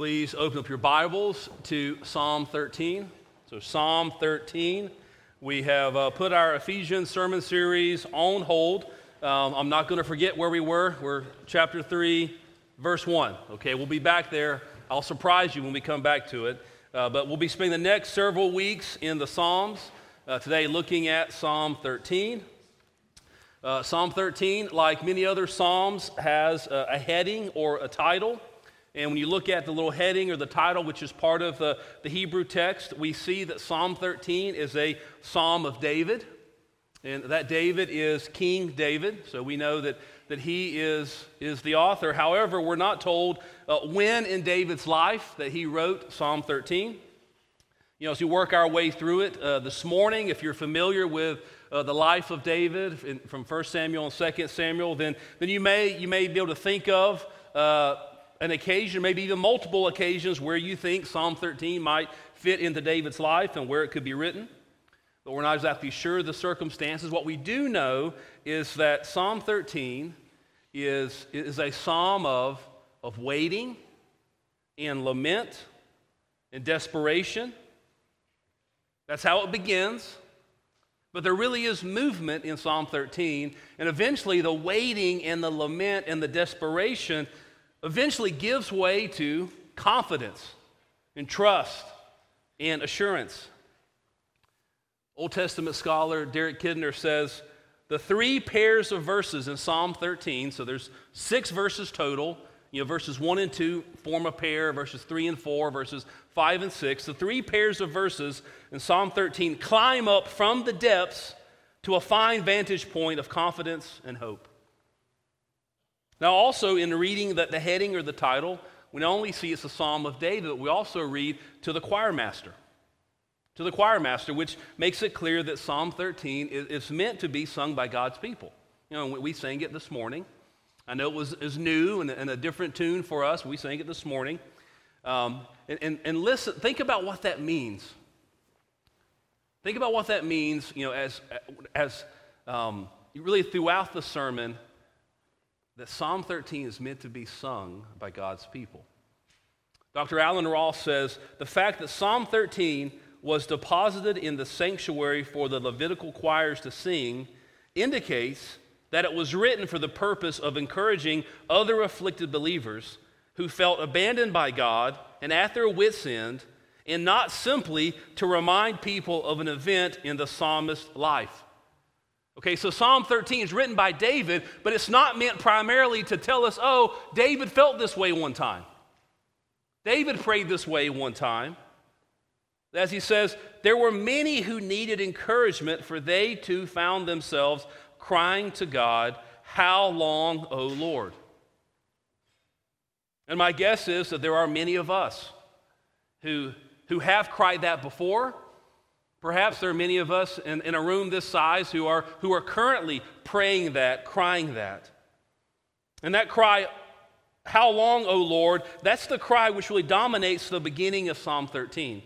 please open up your Bibles to Psalm 13? So, Psalm 13. We have uh, put our Ephesians sermon series on hold. Um, I'm not going to forget where we were. We're chapter 3, verse 1. Okay, we'll be back there. I'll surprise you when we come back to it. Uh, but we'll be spending the next several weeks in the Psalms. Uh, today, looking at Psalm 13. Uh, Psalm 13, like many other Psalms, has a, a heading or a title. And when you look at the little heading or the title, which is part of the, the Hebrew text, we see that Psalm 13 is a psalm of David. And that David is King David. So we know that, that he is, is the author. However, we're not told uh, when in David's life that he wrote Psalm 13. You know, as we work our way through it uh, this morning, if you're familiar with uh, the life of David in, from 1 Samuel and 2 Samuel, then, then you, may, you may be able to think of uh, an occasion, maybe even multiple occasions, where you think Psalm 13 might fit into David's life and where it could be written. But we're not exactly sure of the circumstances. What we do know is that Psalm 13 is, is a psalm of, of waiting and lament and desperation. That's how it begins. But there really is movement in Psalm 13, and eventually the waiting and the lament and the desperation eventually gives way to confidence and trust and assurance. Old Testament scholar Derek Kidner says the three pairs of verses in Psalm 13, so there's six verses total. You know, verses 1 and 2 form a pair, verses 3 and 4, verses 5 and 6. The three pairs of verses in Psalm 13 climb up from the depths to a fine vantage point of confidence and hope. Now, also in reading the, the heading or the title, we not only see it's a psalm of David, but we also read to the choir master. To the choir master, which makes it clear that Psalm 13 is, meant to be sung by God's people. You know, we sang it this morning. I know it was is new and, and, a different tune for us. We sang it this morning. Um, and, and, and listen, think about what that means. Think about what that means, you know, as, as um, really throughout the sermon, that Psalm 13 is meant to be sung by God's people. Dr. Allen Ross says the fact that Psalm 13 was deposited in the sanctuary for the Levitical choirs to sing indicates that it was written for the purpose of encouraging other afflicted believers who felt abandoned by God and at their wits' end, and not simply to remind people of an event in the psalmist's life. Okay, so Psalm 13 is written by David, but it's not meant primarily to tell us, oh, David felt this way one time. David prayed this way one time. As he says, there were many who needed encouragement, for they too found themselves crying to God, How long, O Lord? And my guess is that there are many of us who, who have cried that before Perhaps there are many of us in, in a room this size who are, who are currently praying that, crying that. And that cry, How long, O Lord? That's the cry which really dominates the beginning of Psalm 13.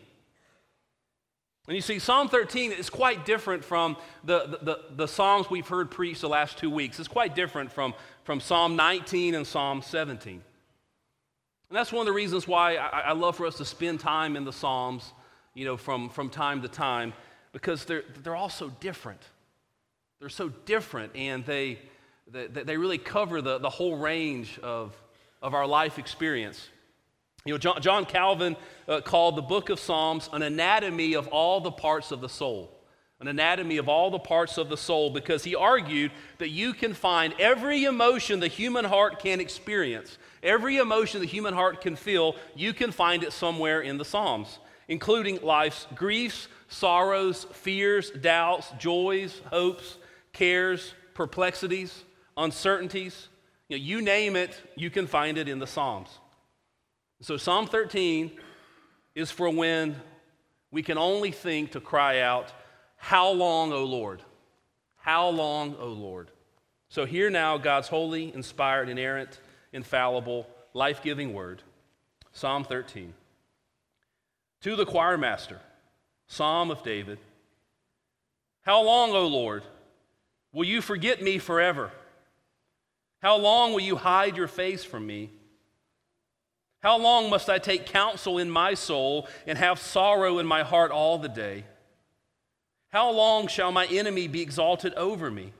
And you see, Psalm 13 is quite different from the, the, the, Psalms we've heard preached the last two weeks. It's quite different from, from Psalm 19 and Psalm 17. And that's one of the reasons why I, I love for us to spend time in the Psalms you know, from, from time to time because they're, they're all so different. They're so different, and they, they, they really cover the, the whole range of, of our life experience. You know, John, John Calvin uh, called the book of Psalms an anatomy of all the parts of the soul. An anatomy of all the parts of the soul because he argued that you can find every emotion the human heart can experience, every emotion the human heart can feel, you can find it somewhere in the Psalms including life's griefs, sorrows, fears, doubts, joys, hopes, cares, perplexities, uncertainties. You, know, you name it, you can find it in the Psalms. So, Psalm 13 is for when we can only think to cry out, How long, O Lord? How long, O Lord? So, hear now God's holy, inspired, inerrant, infallible, life giving word. Psalm 13. To the choir master, Psalm of David How long, O Lord, will you forget me forever? How long will you hide your face from me? How long must I take counsel in my soul and have sorrow in my heart all the day? How long shall my enemy be exalted over me?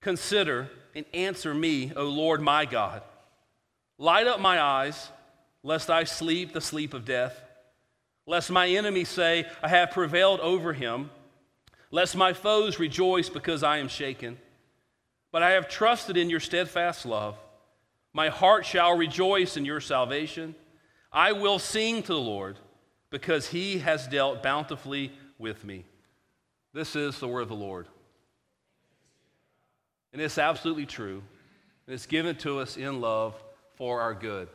Consider and answer me, O Lord my God. Light up my eyes, lest I sleep the sleep of death, lest my enemy say, I have prevailed over him, lest my foes rejoice because I am shaken. But I have trusted in your steadfast love. My heart shall rejoice in your salvation. I will sing to the Lord because he has dealt bountifully with me. This is the word of the Lord. And it's absolutely true. And it's given to us in love for our good.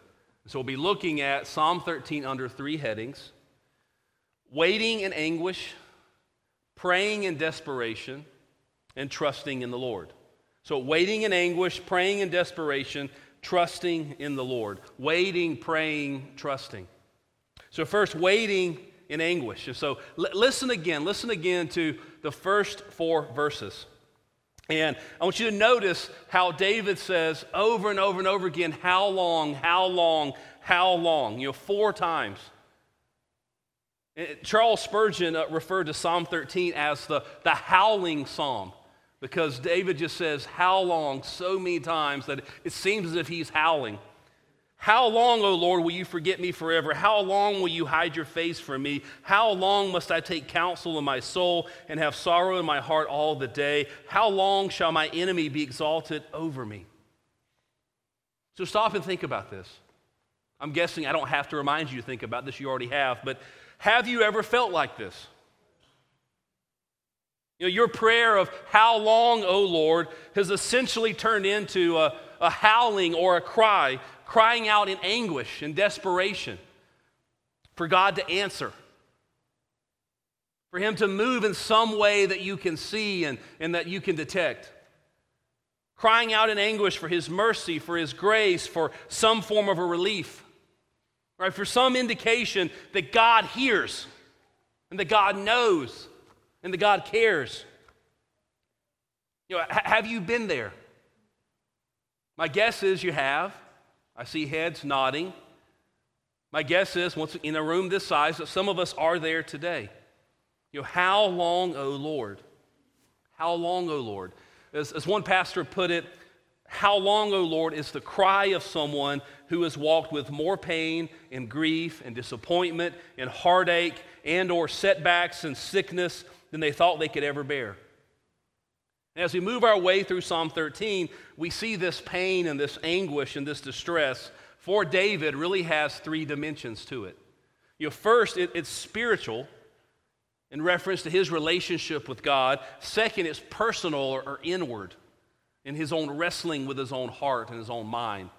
So we'll be looking at Psalm 13 under three headings waiting in anguish, praying in desperation, and trusting in the Lord. So, waiting in anguish, praying in desperation, trusting in the Lord. Waiting, praying, trusting. So, first, waiting in anguish. And so, l- listen again. Listen again to the first four verses. And I want you to notice how David says over and over and over again, How long, how long, how long? You know, four times. Charles Spurgeon uh, referred to Psalm 13 as the, the howling psalm because David just says, How long so many times that it seems as if he's howling. How long, O Lord, will you forget me forever? How long will you hide your face from me? How long must I take counsel in my soul and have sorrow in my heart all the day? How long shall my enemy be exalted over me? So stop and think about this. I'm guessing I don't have to remind you to think about this, you already have, but have you ever felt like this? You know, your prayer of how long, O Lord, has essentially turned into a, a howling or a cry, crying out in anguish and desperation for God to answer, for Him to move in some way that you can see and, and that you can detect. Crying out in anguish for His mercy, for His grace, for some form of a relief, right? For some indication that God hears and that God knows and that God cares. You know, have you been there? My guess is you have. I see heads nodding. My guess is, once in a room this size, that some of us are there today. You know, how long, O Lord? How long, O Lord? As, as one pastor put it, how long, O Lord, is the cry of someone who has walked with more pain and grief and disappointment and heartache and or setbacks and sickness than they thought they could ever bear. as we move our way through Psalm 13, we see this pain and this anguish and this distress for David really has three dimensions to it. You know, first, it, it's spiritual in reference to his relationship with God. Second, it's personal or, or inward in his own wrestling with his own heart and his own mind.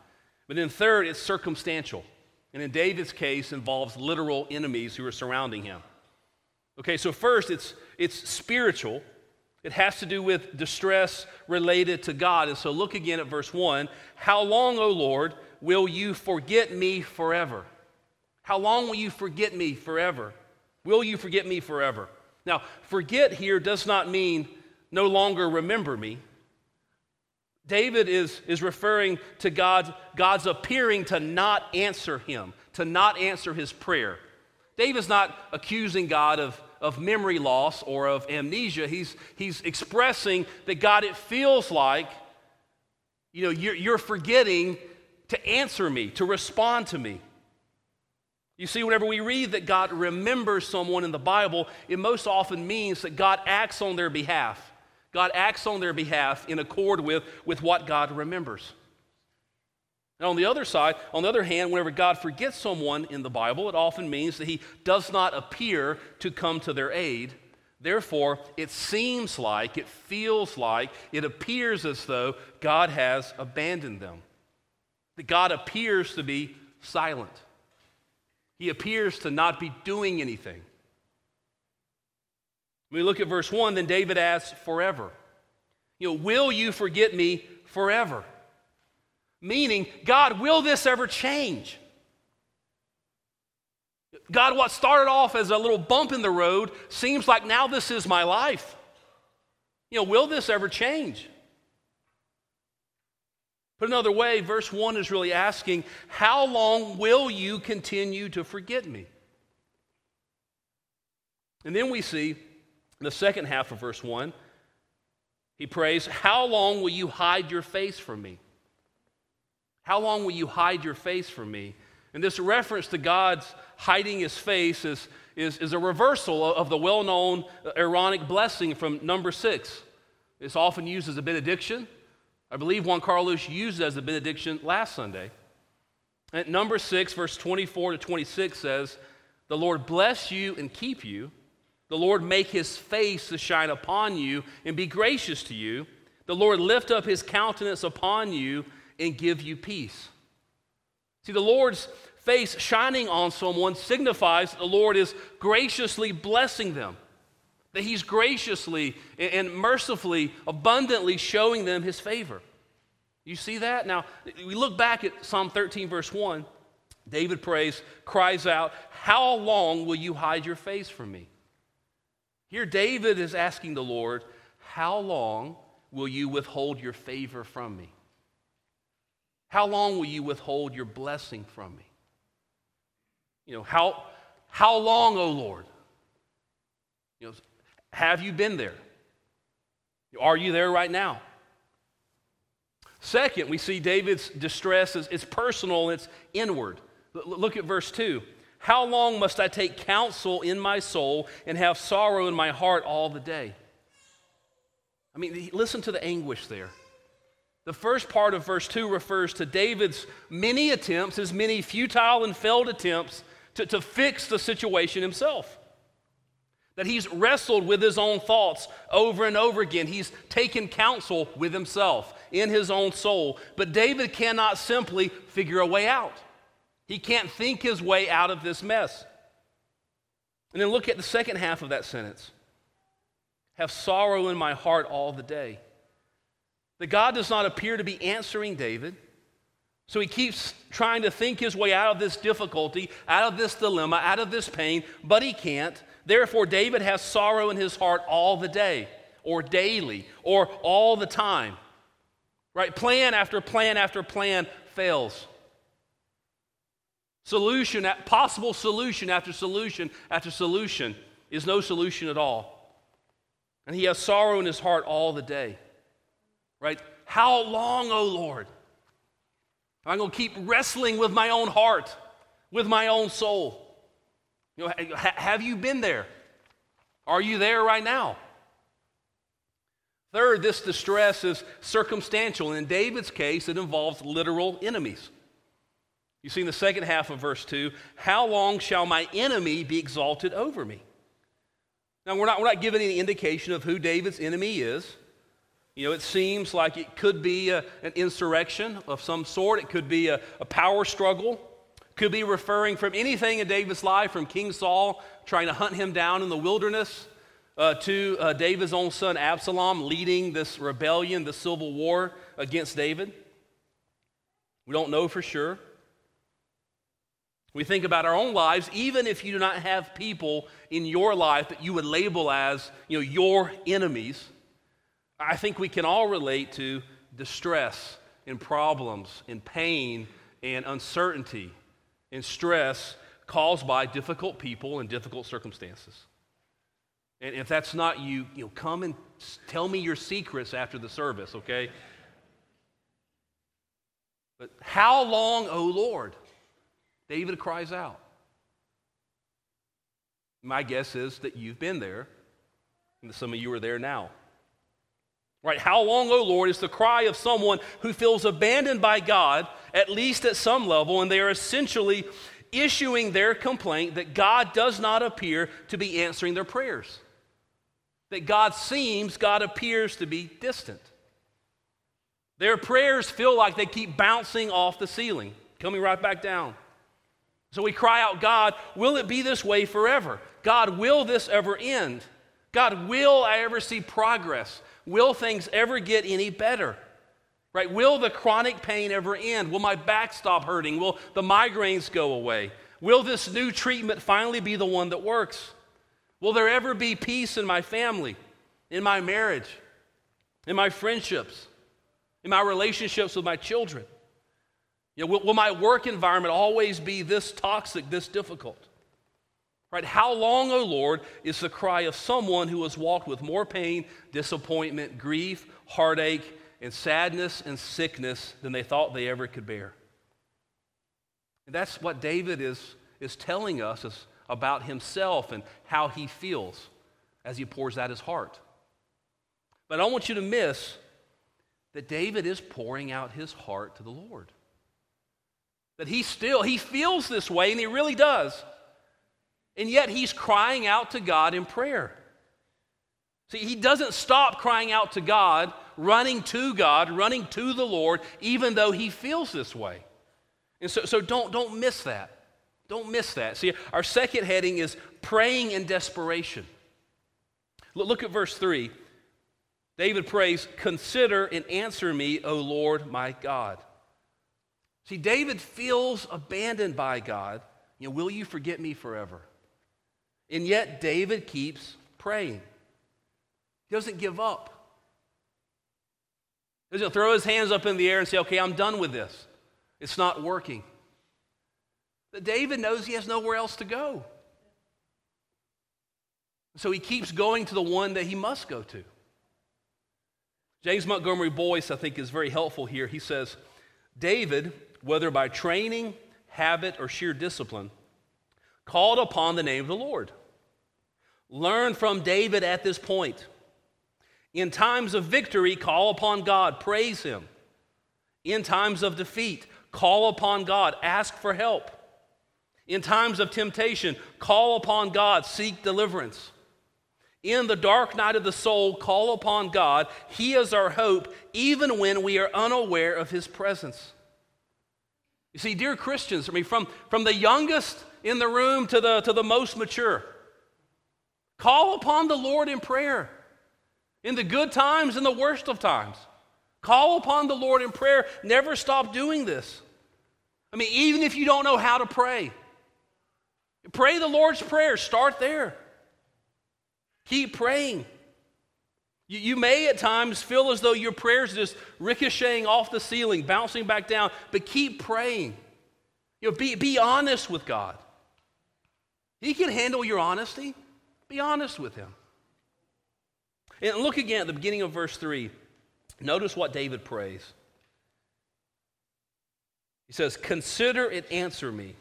But then third, it's circumstantial. And in David's case, involves literal enemies who are surrounding him. Okay, so first it's it's spiritual. It has to do with distress related to God. And so look again at verse 1. How long, O Lord, will you forget me forever? How long will you forget me forever? Will you forget me forever? Now, forget here does not mean no longer remember me. David is, is referring to God, God's appearing to not answer him, to not answer his prayer. David's not accusing God of, of memory loss or of amnesia. He's, he's expressing that God, it feels like, you know, you're, you're forgetting to answer me, to respond to me. You see, whenever we read that God remembers someone in the Bible, it most often means that God acts on their behalf. God acts on their behalf in accord with, with what God remembers. And on the other side, on the other hand, whenever God forgets someone in the Bible, it often means that he does not appear to come to their aid. Therefore, it seems like, it feels like, it appears as though God has abandoned them. That God appears to be silent. He appears to not be doing anything. When we look at verse 1, then David asks, forever. You know, will you forget me forever? Meaning, God, will this ever change? God, what started off as a little bump in the road seems like now this is my life. You know, will this ever change? But another way, verse 1 is really asking, How long will you continue to forget me? And then we see the second half of verse 1, he prays, How long will you hide your face from me? How long will you hide your face from me? And this reference to God's hiding his face is, is, is a reversal of the well known uh, Aaronic blessing from Numbers six. It's often used as a benediction. I believe Juan Carlos used it as a benediction last Sunday. And Numbers six, verse 24 to 26 says, The Lord bless you and keep you. The Lord make his face to shine upon you and be gracious to you. The Lord lift up his countenance upon you and give you peace. See, the Lord's face shining on someone signifies that the Lord is graciously blessing them, that He's graciously and mercifully, abundantly showing them His favor. You see that? Now, we look back at Psalm 13, verse 1. David prays, cries out, How long will you hide your face from me? Here, David is asking the Lord, How long will you withhold your favor from me? How long will you withhold your blessing from me? You know, how, how long, O oh Lord? You know, have you been there? Are you there right now? Second, we see David's distress is it's personal it's inward. Look at verse 2. How long must I take counsel in my soul and have sorrow in my heart all the day? I mean, listen to the anguish there. The first part of verse 2 refers to David's many attempts, his many futile and failed attempts to, to fix the situation himself. That he's wrestled with his own thoughts over and over again. He's taken counsel with himself in his own soul. But David cannot simply figure a way out, he can't think his way out of this mess. And then look at the second half of that sentence have sorrow in my heart all the day. That God does not appear to be answering David. So he keeps trying to think his way out of this difficulty, out of this dilemma, out of this pain, but he can't. Therefore, David has sorrow in his heart all the day, or daily, or all the time. Right? Plan after plan after plan fails. Solution, possible solution after solution after solution is no solution at all. And he has sorrow in his heart all the day. Right? How long, O oh Lord? Am I'm going to keep wrestling with my own heart, with my own soul. You know, ha- have you been there? Are you there right now? Third, this distress is circumstantial. In David's case, it involves literal enemies. You see in the second half of verse 2, how long shall my enemy be exalted over me? Now, we're not, we're not given any indication of who David's enemy is. You know, it seems like it could be a, an insurrection of some sort, it could be a, a power struggle, could be referring from anything in David's life, from King Saul trying to hunt him down in the wilderness, uh, to uh, David's own son Absalom leading this rebellion, the civil war against David. We don't know for sure. We think about our own lives, even if you do not have people in your life that you would label as you know, your enemies. I think we can all relate to distress and problems and pain and uncertainty and stress caused by difficult people and difficult circumstances. And if that's not you, you know, come and tell me your secrets after the service, okay? But how long, O oh Lord? David cries out. My guess is that you've been there, and some of you are there now. Right? How long, O Lord, is the cry of someone who feels abandoned by God, at least at some level, and they are essentially issuing their complaint that God does not appear to be answering their prayers. That God seems, God appears to be distant. Their prayers feel like they keep bouncing off the ceiling, coming right back down. So we cry out, God, will it be this way forever? God, will this ever end? God, will I ever see progress? Will things ever get any better? Right? Will the chronic pain ever end? Will my back stop hurting? Will the migraines go away? Will this new treatment finally be the one that works? Will there ever be peace in my family, in my marriage, in my friendships, In my relationships with my children? You know, will, will my work environment always be this toxic, this difficult? Right? How long, O oh Lord, is the cry of someone who has walked with more pain, disappointment, grief, heartache, and sadness and sickness than they thought they ever could bear? And that's what David is, is telling us is about himself and how he feels as he pours out his heart. But I don't want you to miss that David is pouring out his heart to the Lord. That he still, he feels this way, and he really does. And yet he's crying out to God in prayer. See, he doesn't stop crying out to God, running to God, running to the Lord, even though he feels this way. And so, so don't, don't miss that. Don't miss that. See, our second heading is praying in desperation. Look at verse 3. David prays, Consider and answer me, O Lord my God. See, David feels abandoned by God. You know, will you forget me forever? And yet, David keeps praying. He doesn't give up. He doesn't throw his hands up in the air and say, Okay, I'm done with this. It's not working. But David knows he has nowhere else to go. So he keeps going to the one that he must go to. James Montgomery Boice, I think, is very helpful here. He says, David, whether by training, habit, or sheer discipline, called upon the name of the Lord. Learn from David at this point. In times of victory, call upon God, praise Him. In times of defeat, call upon God, ask for help. In times of temptation, call upon God, seek deliverance. In the dark night of the soul, call upon God. He is our hope, even when we are unaware of His presence. You see, dear Christians, I mean, from, from the youngest in the room to the, to the most mature, call upon the Lord in prayer in the good times and the worst of times. Call upon the Lord in prayer. Never stop doing this. I mean, even if you don't know how to pray, Pray the Lord's Prayer. Start there. Keep praying. You, you, may at times feel as though your prayers are just ricocheting off the ceiling, bouncing back down, but keep praying. You know, be, be honest with God. He can handle your honesty. Be honest with Him. And look again at the beginning of verse 3. Notice what David prays. He says, Consider and answer me.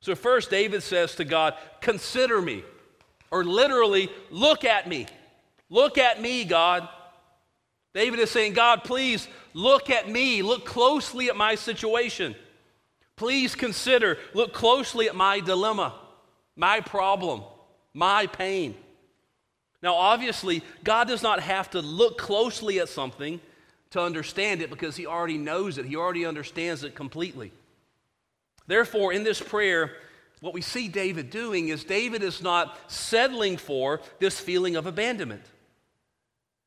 So, first, David says to God, Consider me, or literally, look at me. Look at me, God. David is saying, God, please look at me. Look closely at my situation. Please consider, look closely at my dilemma, my problem, my pain. Now, obviously, God does not have to look closely at something to understand it because He already knows it, He already understands it completely. Therefore, in this prayer, what we see David doing is David is not settling for this feeling of abandonment.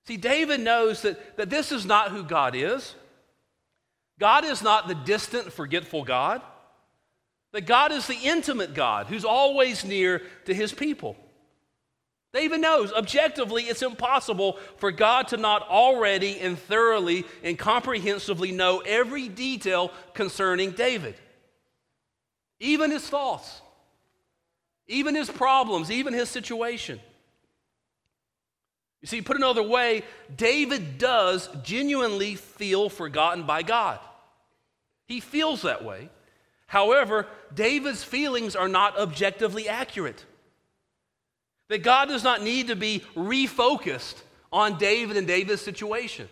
See, David knows that, that this is not who God is. God is not the distant, forgetful God. That God is the intimate God who's always near to his people. David knows objectively it's impossible for God to not already and thoroughly and comprehensively know every detail concerning David even his thoughts, even his problems, even his situation. You see, put another way, David does genuinely feel forgotten by God. He feels that way. However, David's feelings are not objectively accurate. That God does not need to be refocused on David and David's situation.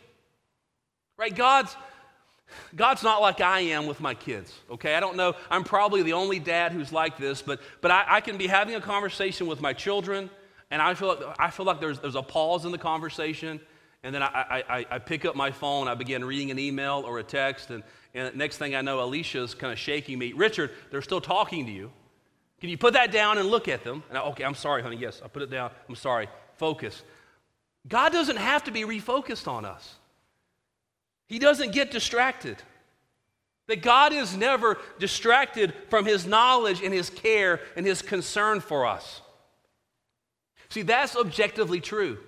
Right? God's God's not like I am with my kids, okay? I don't know. I'm probably the only dad who's like this, but, but I, I can be having a conversation with my children, and I feel like, I feel like there's, there's a pause in the conversation, and then I, I, I pick up my phone, I begin reading an email or a text, and, and next thing I know, Alicia's kind of shaking me. Richard, they're still talking to you. Can you put that down and look at them? And I, okay, I'm sorry, honey. Yes, I put it down. I'm sorry. Focus. God doesn't have to be refocused on us. He doesn't get distracted. That God is never distracted from His knowledge and His care and His concern for us. See, that's objectively true.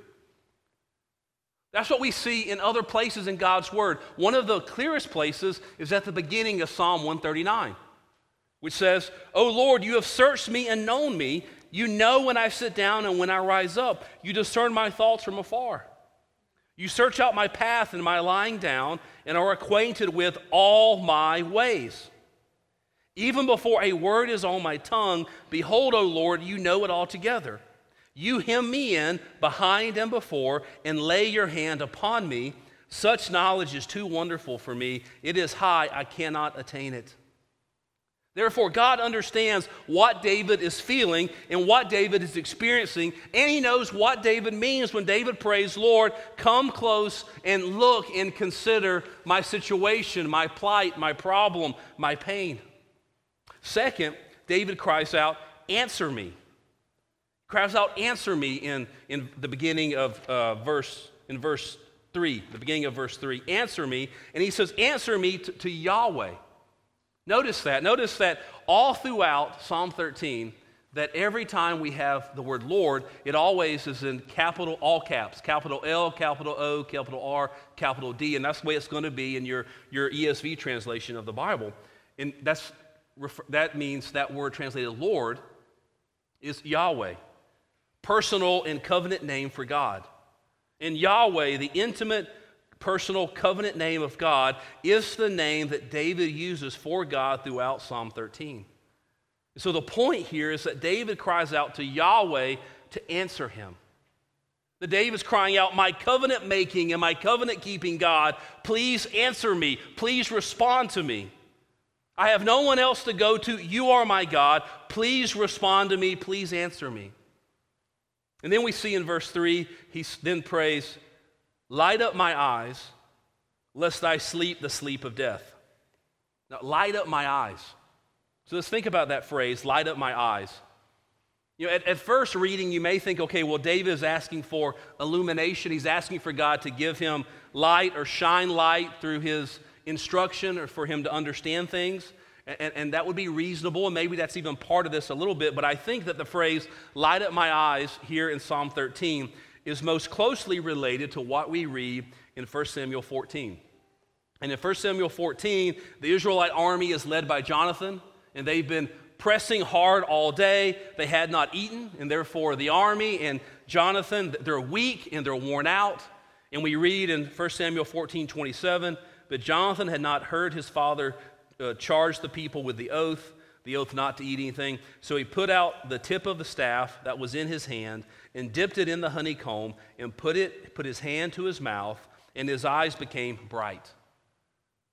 That's what we see in other places in God's Word. One of the clearest places is at the beginning of Psalm 139, which says, O Lord, you have searched me and known me. You know when I sit down and when I rise up. You discern my thoughts from afar. You search out my path and my lying down and are acquainted with all my ways. Even before a word is on my tongue, behold, O Lord, you know it altogether. You hem me in behind and before and lay your hand upon me. Such knowledge is too wonderful for me. It is high, I cannot attain it. Therefore, God understands what David is feeling and what David is experiencing, and he knows what David means when David prays, Lord, come close and look and consider my situation, my plight, my problem, my pain. Second, David cries out, Answer me cries out, Answer me in, in the beginning of uh, verse, in verse 3, the beginning of verse 3. Answer me. And he says, Answer me to, to Yahweh. Notice that. Notice that all throughout Psalm 13, that every time we have the word Lord, it always is in capital, all caps, capital L, capital O, capital R, capital D, and that's the way it's going to be in your, your ESV translation of the Bible. And that's, that means that word translated Lord is Yahweh personal and covenant name for God. And Yahweh, the intimate, personal covenant name of God, is the name that David uses for God throughout Psalm 13. So the point here is that David cries out to Yahweh to answer him. The David's crying out, My covenant making and my covenant keeping God, please answer me. Please respond to me. I have no one else to go to. You are my God. Please respond to me. Please answer me. And then we see in verse 3, he then prays, Light up my eyes, lest I sleep the sleep of death. Now, light up my eyes. So let's think about that phrase, light up my eyes. You know, at, at first reading, you may think, okay, well, David is asking for illumination. He's asking for God to give him light or shine light through his instruction or for him to understand things. And, and, that would be reasonable, and maybe that's even part of this a little bit. But I think that the phrase, light up my eyes, here in Psalm 13, is most closely related to what we read in 1 Samuel 14. And in 1 Samuel 14, the Israelite army is led by Jonathan, and they've been pressing hard all day. They had not eaten, and therefore the army and Jonathan, they're weak and they're worn out. And we read in 1 Samuel 14 27, but Jonathan had not heard his father uh, charged the people with the oath, the oath not to eat anything. So he put out the tip of the staff that was in his hand and dipped it in the honeycomb and put it put his hand to his mouth and his eyes became bright.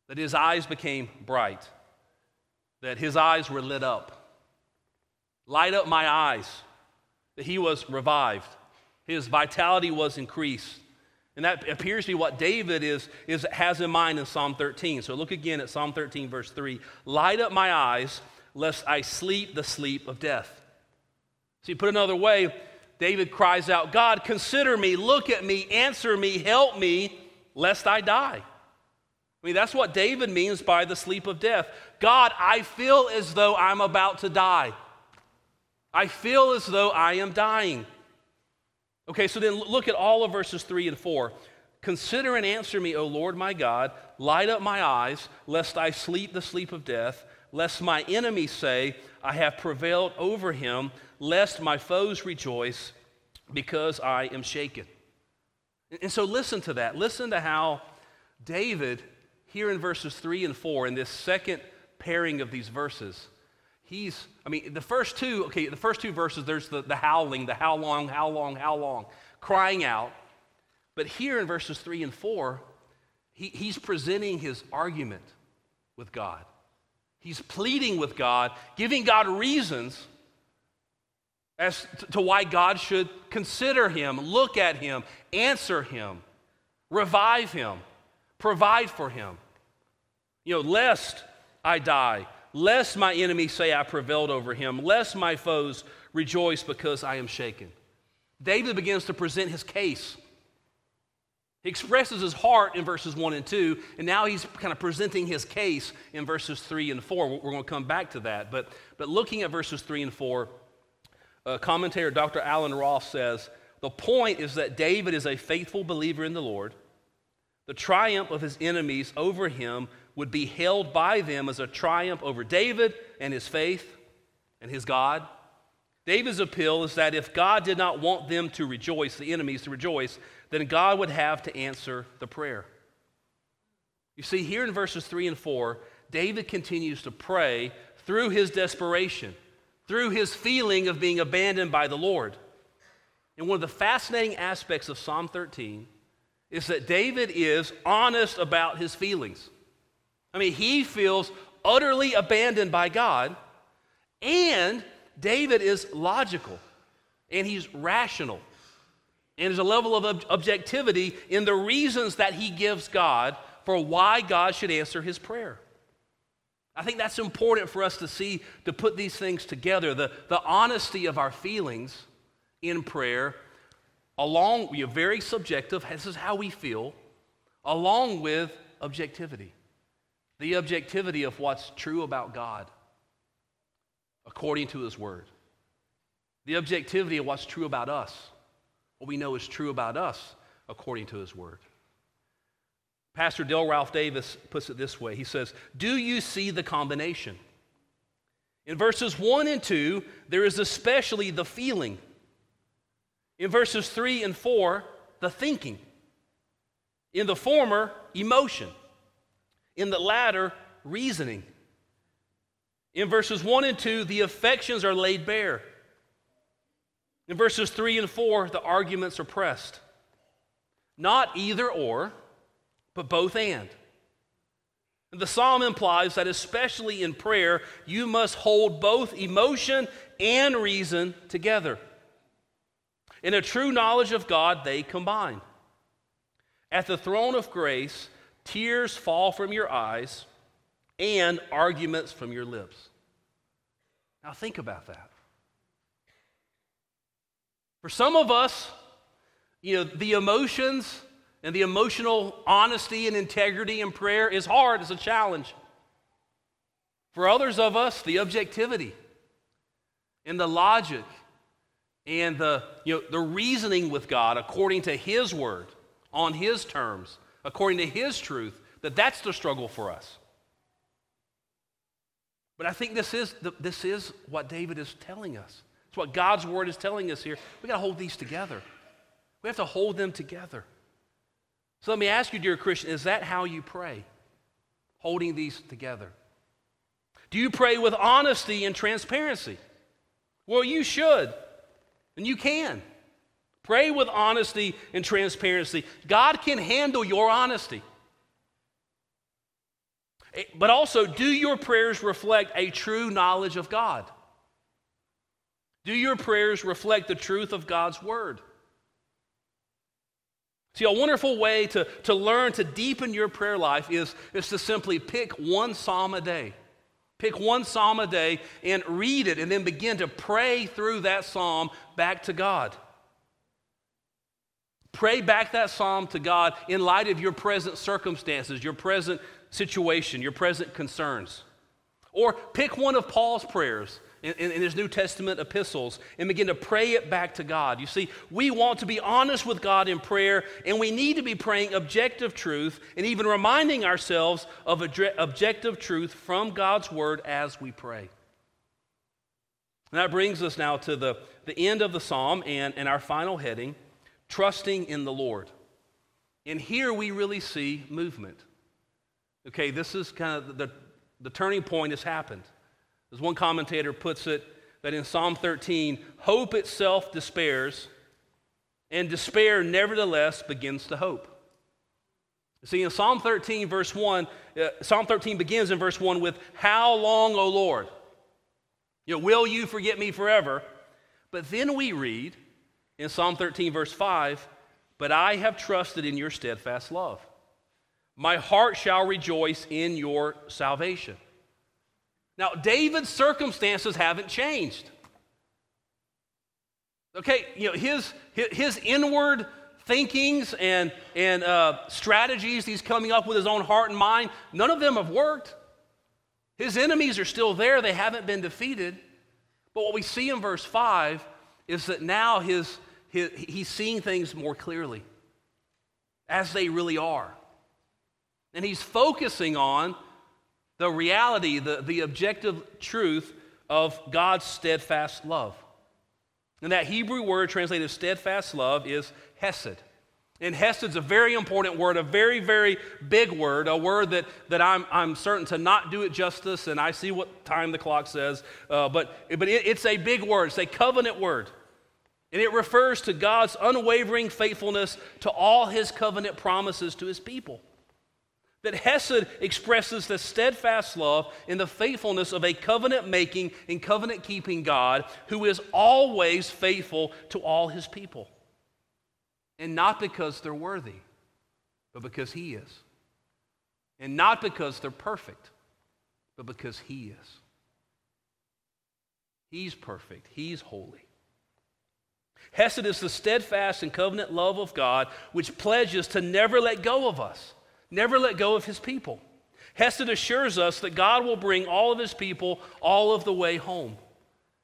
That his eyes became bright. That his eyes were lit up. Light up my eyes. That he was revived. His vitality was increased. And that appears to be what David is, is, has in mind in Psalm 13. So look again at Psalm 13, verse 3. Light up my eyes, lest I sleep the sleep of death. See, put another way, David cries out, God, consider me, look at me, answer me, help me, lest I die. I mean, that's what David means by the sleep of death. God, I feel as though I'm about to die. I feel as though I am dying. Okay, so then look at all of verses 3 and 4. Consider and answer me, O Lord my God. Light up my eyes, lest I sleep the sleep of death, lest my enemies say, I have prevailed over him, lest my foes rejoice, because I am shaken. And so listen to that. Listen to how David, here in verses 3 and 4, in this second pairing of these verses, he's, I mean, the first two, okay, the first two verses, there's the, the howling, the how long, how long, how long, crying out. But here in verses three and four, he, he's presenting his argument with God. He's pleading with God, giving God reasons as to why God should consider him, look at him, answer him, revive him, provide for him. You know, lest I die, lest my enemies say I prevailed over him, lest my foes rejoice because I am shaken. David begins to present his case. He expresses his heart in verses 1 and 2, and now he's kind of presenting his case in verses 3 and 4. We're going to come back to that. But, but looking at verses 3 and 4, uh, commentator Dr. Allen Ross says, the point is that David is a faithful believer in the Lord. The triumph of his enemies over him would be held by them as a triumph over David and his faith and his God. David's appeal is that if God did not want them to rejoice, the enemies to rejoice, then God would have to answer the prayer. You see, here in verses 3 and 4, David continues to pray through his desperation, through his feeling of being abandoned by the Lord. And one of the fascinating aspects of Psalm 13 is that David is honest about his feelings. I mean, he feels utterly abandoned by God, and David is logical and he's rational. And there's a level of ob- objectivity in the reasons that he gives God for why God should answer his prayer. I think that's important for us to see, to put these things together the, the honesty of our feelings in prayer, along, we are very subjective, this is how we feel, along with objectivity. The objectivity of what's true about God according to His Word. The objectivity of what's true about us, what we know is true about us according to His Word. Pastor Dale Ralph Davis puts it this way He says, Do you see the combination? In verses 1 and 2, there is especially the feeling. In verses 3 and 4, the thinking. In the former, emotion. In the latter, reasoning. In verses 1 and 2, the affections are laid bare. In verses 3 and 4, the arguments are pressed. Not either or, but both and. And the psalm implies that, especially in prayer, you must hold both emotion and reason together. In a true knowledge of God, they combine. At the throne of grace, tears fall from your eyes and arguments from your lips. Now, think about that. For some of us, you know, the emotions and the emotional honesty and integrity in prayer is hard, it's a challenge. For others of us, the objectivity and the logic and the, you know, the reasoning with God according to His word, on His terms, according to His truth, that that's the struggle for us. But I think this is, the, this is what David is telling us. It's what God's word is telling us here. We've got to hold these together. We have to hold them together. So let me ask you, dear Christian, is that how you pray? Holding these together. Do you pray with honesty and transparency? Well, you should, and you can. Pray with honesty and transparency. God can handle your honesty. Eh, but also, do your prayers reflect a true knowledge of God? Do your prayers reflect the truth of God's Word? See, a wonderful way to, to learn to deepen your prayer life is, is to simply pick one psalm a day. Pick one psalm a day and read it, and then begin to pray through that psalm back to God. Pray back that psalm to God in light of your present circumstances, your present situation, your present concerns. Or pick one of Paul's prayers in, in, his New Testament epistles and begin to pray it back to God. You see, we want to be honest with God in prayer, and we need to be praying objective truth and even reminding ourselves of objective truth from God's Word as we pray. And that brings us now to the, the end of the psalm and, and our final heading trusting in the Lord. And here we really see movement. Okay, this is kind of the, the turning point has happened. As one commentator puts it, that in Psalm 13, hope itself despairs, and despair nevertheless begins to hope. See, in Psalm 13, verse 1, uh, Psalm 13 begins in verse 1 with, How long, O Lord? You know, will you forget me forever? But then we read in Psalm 13, verse 5, But I have trusted in your steadfast love. My heart shall rejoice in your salvation. Now, David's circumstances haven't changed. Okay, you know, his, his inward thinkings and, and uh, strategies he's coming up with his own heart and mind, none of them have worked. His enemies are still there, they haven't been defeated. But what we see in verse 5 is that now his, his, he's seeing things more clearly as they really are. And he's focusing on the reality, the, the objective truth of God's steadfast love. And that Hebrew word translated steadfast love is hesed. And Hesed's a very important word, a very, very big word, a word that, that I'm, I'm certain to not do it justice, and I see what time the clock says, uh, but, but it, it's a big word, it's a covenant word. And it refers to God's unwavering faithfulness to all his covenant promises to his people. That Hesed expresses the steadfast love in the faithfulness of a covenant making and covenant keeping God who is always faithful to all his people. And not because they're worthy, but because He is. And not because they're perfect, but because He is. He's perfect, He's holy. Hesed is the steadfast and covenant love of God, which pledges to never let go of us, never let go of His people. Hesed assures us that God will bring all of His people all of the way home.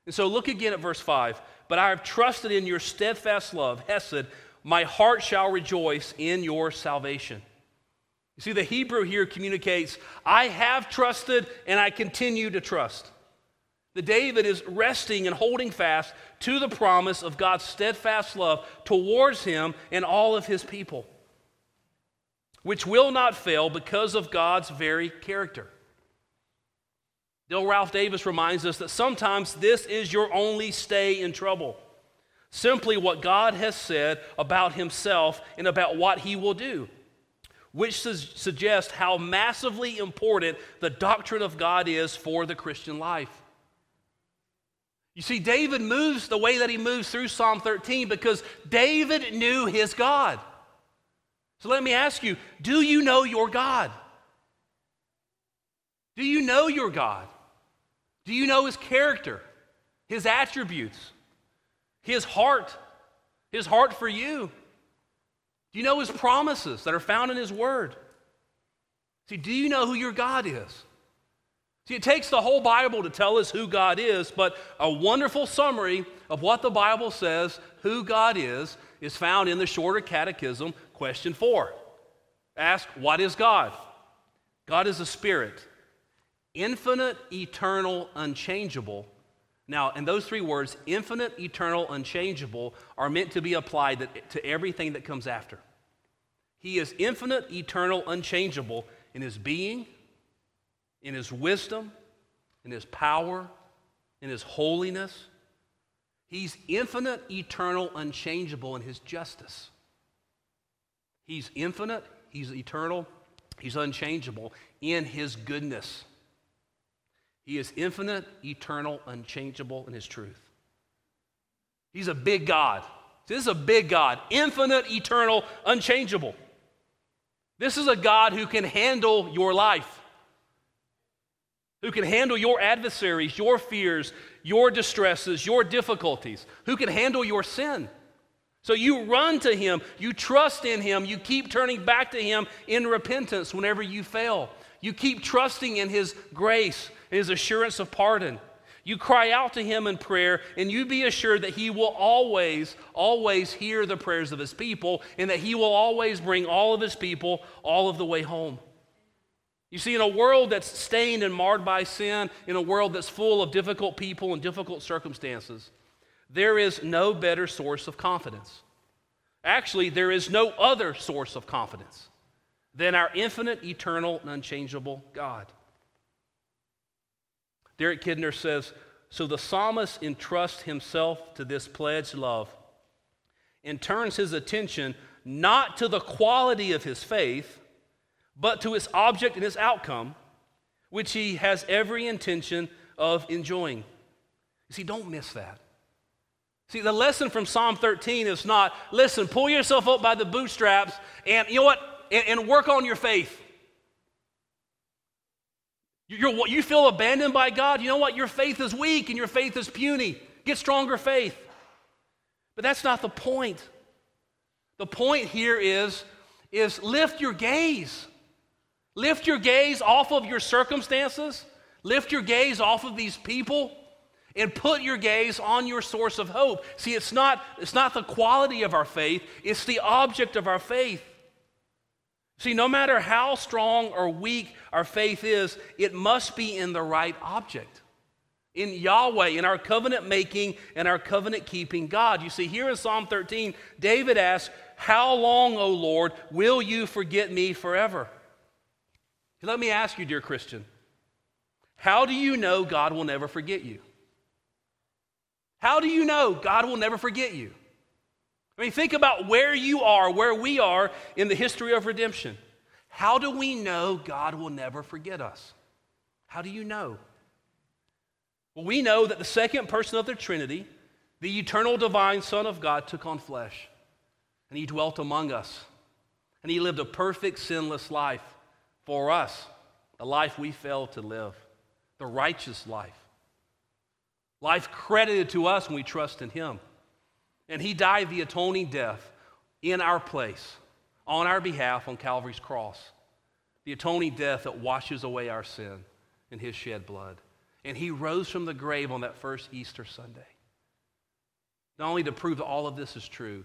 And so look again at verse 5. But I have trusted in your steadfast love, Hesed, my heart shall rejoice in your salvation. You see, the Hebrew here communicates, I have trusted and I continue to trust. The David is resting and holding fast to the promise of God's steadfast love towards him and all of his people, which will not fail because of God's very character. Dale Ralph Davis reminds us that sometimes this is your only stay in trouble. Simply what God has said about himself and about what he will do, which su- suggests how massively important the doctrine of God is for the Christian life. You see, David moves the way that he moves through Psalm 13 because David knew his God. So let me ask you do you know your God? Do you know your God? Do you know his character, his attributes? His heart, His heart for you. Do you know His promises that are found in His Word? See, do you know who your God is? See, it takes the whole Bible to tell us who God is, but a wonderful summary of what the Bible says who God is is found in the shorter catechism, question four. Ask, what is God? God is a spirit, infinite, eternal, unchangeable, now, and those three words, infinite, eternal, unchangeable, are meant to be applied to everything that comes after. He is infinite, eternal, unchangeable in his being, in his wisdom, in his power, in his holiness. He's infinite, eternal, unchangeable in his justice. He's infinite, he's eternal, he's unchangeable in his goodness. He is infinite, eternal, unchangeable in his truth. He's a big God. This is a big God, infinite, eternal, unchangeable. This is a God who can handle your life, who can handle your adversaries, your fears, your distresses, your difficulties, who can handle your sin. So you run to Him, you trust in Him, you keep turning back to Him in repentance whenever you fail. You keep trusting in His grace his assurance of pardon. You cry out to him in prayer, and you be assured that he will always, always hear the prayers of his people, and that he will always bring all of his people all of the way home. You see, in a world that's stained and marred by sin, in a world that's full of difficult people and difficult circumstances, there is no better source of confidence. Actually, there is no other source of confidence than our infinite, eternal, and unchangeable God. Derek Kidner says So the psalmist entrusts himself to this pledged love and turns his attention not to the quality of his faith, but to its object and its outcome, which he has every intention of enjoying. You see, don't miss that. See, the lesson from Psalm 13 is not, listen, pull yourself up by the bootstraps and, you know what, and, and work on your faith. You're, you feel abandoned by God? You know what? Your faith is weak and your faith is puny. Get stronger faith. But that's not the point. The point here is, is lift your gaze. Lift your gaze off of your circumstances. Lift your gaze off of these people and put your gaze on your source of hope. See, it's not, it's not the quality of our faith, it's the object of our faith. See, no matter how strong or weak our faith is, it must be in the right object. In Yahweh, in our covenant making and our covenant keeping God. You see, here in Psalm 13, David asks, How long, O Lord, will you forget me forever? Let me ask you, dear Christian, how do you know God will never forget you? How do you know God will never forget you? I mean, think about where you are, where we are in the history of redemption. How do we know God will never forget us? How do you know? Well, we know that the second person of the Trinity, the eternal divine Son of God, took on flesh and he dwelt among us. And he lived a perfect, sinless life for us, a life we failed to live, the righteous life. Life credited to us when we trust in Him. And He died the atoning death in our place, on our behalf on Calvary's cross. The atoning death that washes away our sin in His shed blood. And He rose from the grave on that first Easter Sunday. Not only to prove that all of this is true,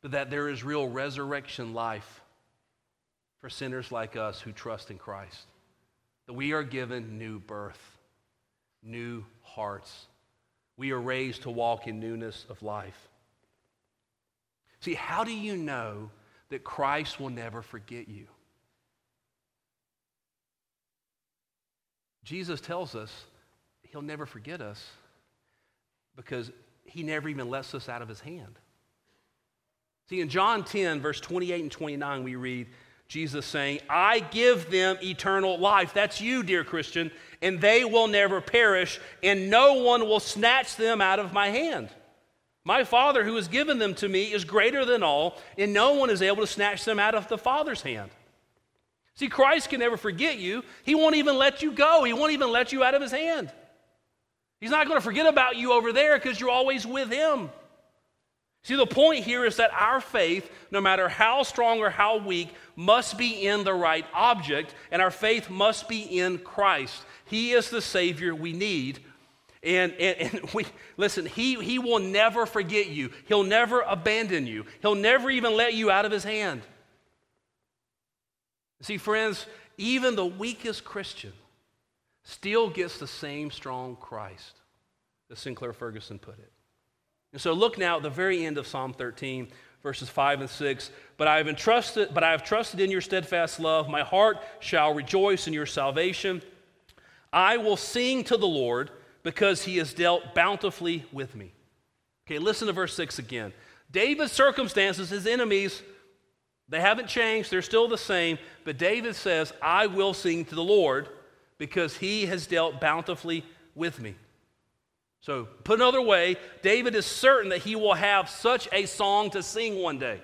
but that there is real resurrection life for sinners like us who trust in Christ. That we are given new birth, new hearts, we are raised to walk in newness of life. See, how do you know that Christ will never forget you? Jesus tells us he'll never forget us because he never even lets us out of his hand. See, in John 10, verse 28 and 29, we read, Jesus saying, I give them eternal life. That's you, dear Christian, and they will never perish, and no one will snatch them out of my hand. My Father, who has given them to me, is greater than all, and no one is able to snatch them out of the Father's hand. See, Christ can never forget you. He won't even let you go, He won't even let you out of His hand. He's not going to forget about you over there because you're always with Him. See, the point here is that our faith, no matter how strong or how weak, must be in the right object, and our faith must be in Christ. He is the Savior we need. And, and, and we listen, he, he will never forget you. He'll never abandon you. He'll never even let you out of his hand. See, friends, even the weakest Christian still gets the same strong Christ, as Sinclair Ferguson put it. And so look now at the very end of Psalm 13, verses 5 and 6. But I have entrusted, but I have trusted in your steadfast love. My heart shall rejoice in your salvation. I will sing to the Lord because he has dealt bountifully with me. Okay, listen to verse 6 again. David's circumstances, his enemies, they haven't changed, they're still the same. But David says, I will sing to the Lord because he has dealt bountifully with me. So, put another way, David is certain that he will have such a song to sing one day.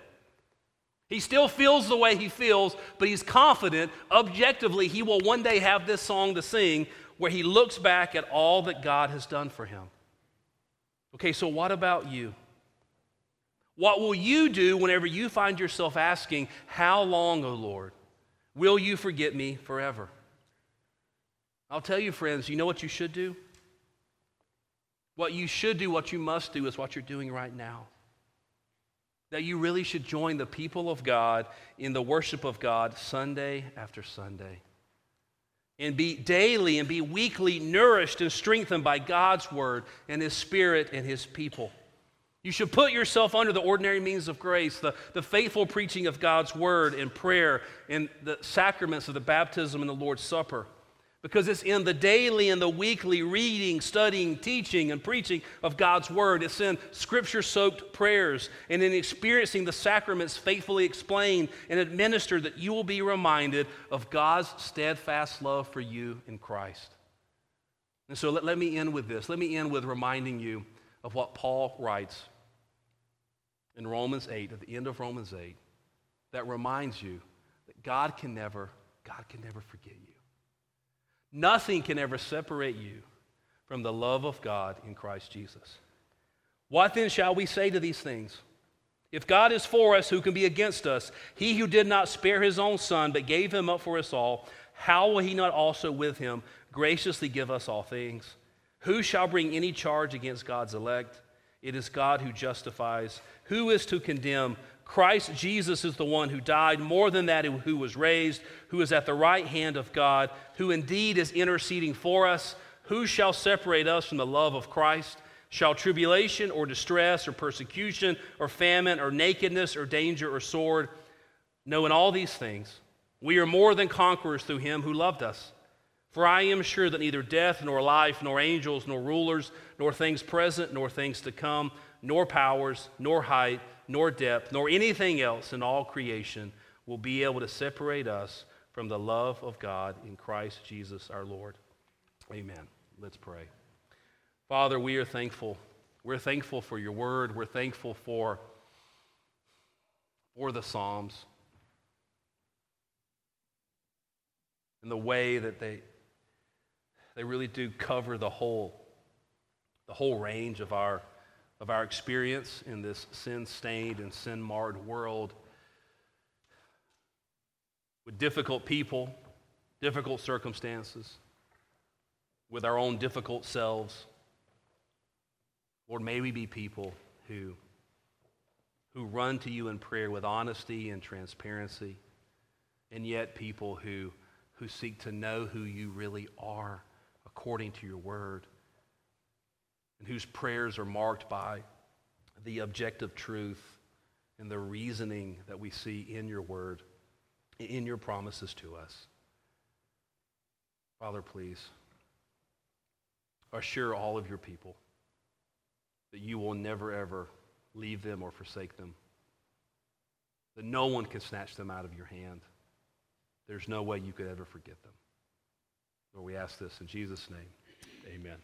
He still feels the way he feels, but he's confident, objectively, he will one day have this song to sing where he looks back at all that God has done for him. Okay, so what about you? What will you do whenever you find yourself asking, How long, O Lord, will you forget me forever? I'll tell you, friends, you know what you should do? What you should do, what you must do, is what you're doing right now. That you really should join the people of God in the worship of God Sunday after Sunday. And be daily and be weekly nourished and strengthened by God's word and His Spirit and His people. You should put yourself under the ordinary means of grace, the, the faithful preaching of God's word and prayer and the sacraments of the baptism and the Lord's Supper because it's in the daily and the weekly reading, studying, teaching, and preaching of God's Word. It's in scripture soaked prayers and in experiencing the sacraments faithfully explained and administered that you will be reminded of God's steadfast love for you in Christ. And so let, let me end with this. Let me end with reminding you of what Paul writes in Romans 8, at the end of Romans 8, that reminds you that God can never, God can never forget you. Nothing can ever separate you from the love of God in Christ Jesus. What then shall we say to these things? If God is for us, who can be against us? He who did not spare his own son, but gave him up for us all, how will he not also with him graciously give us all things? Who shall bring any charge against God's elect? It is God who justifies. Who is to condemn? Christ Jesus is the one who died, more than that, who was raised, who is at the right hand of God, who indeed is interceding for us. Who shall separate us from the love of Christ? Shall tribulation or distress or persecution or famine or nakedness or danger or sword? No, in all these things, we are more than conquerors through him who loved us. For I am sure that neither death, nor life, nor angels, nor rulers, nor things present, nor things to come, nor powers, nor height, nor depth, nor anything else in all creation will be able to separate us from the love of God in Christ Jesus our Lord. Amen. Let's pray. Father, we are thankful. We're thankful for your word. We're thankful for, for the Psalms and the way that they, they really do cover the whole, the whole range of our of our experience in this sin stained and sin marred world with difficult people, difficult circumstances, with our own difficult selves. Lord, may we be people who, who run to you in prayer with honesty and transparency, and yet people who, who seek to know who you really are according to your word and whose prayers are marked by the objective truth and the reasoning that we see in your word, in your promises to us. Father, please assure all of your people that you will never, ever leave them or forsake them, that no one can snatch them out of your hand. There's no way you could ever forget them. Lord, we ask this in Jesus' name. Amen.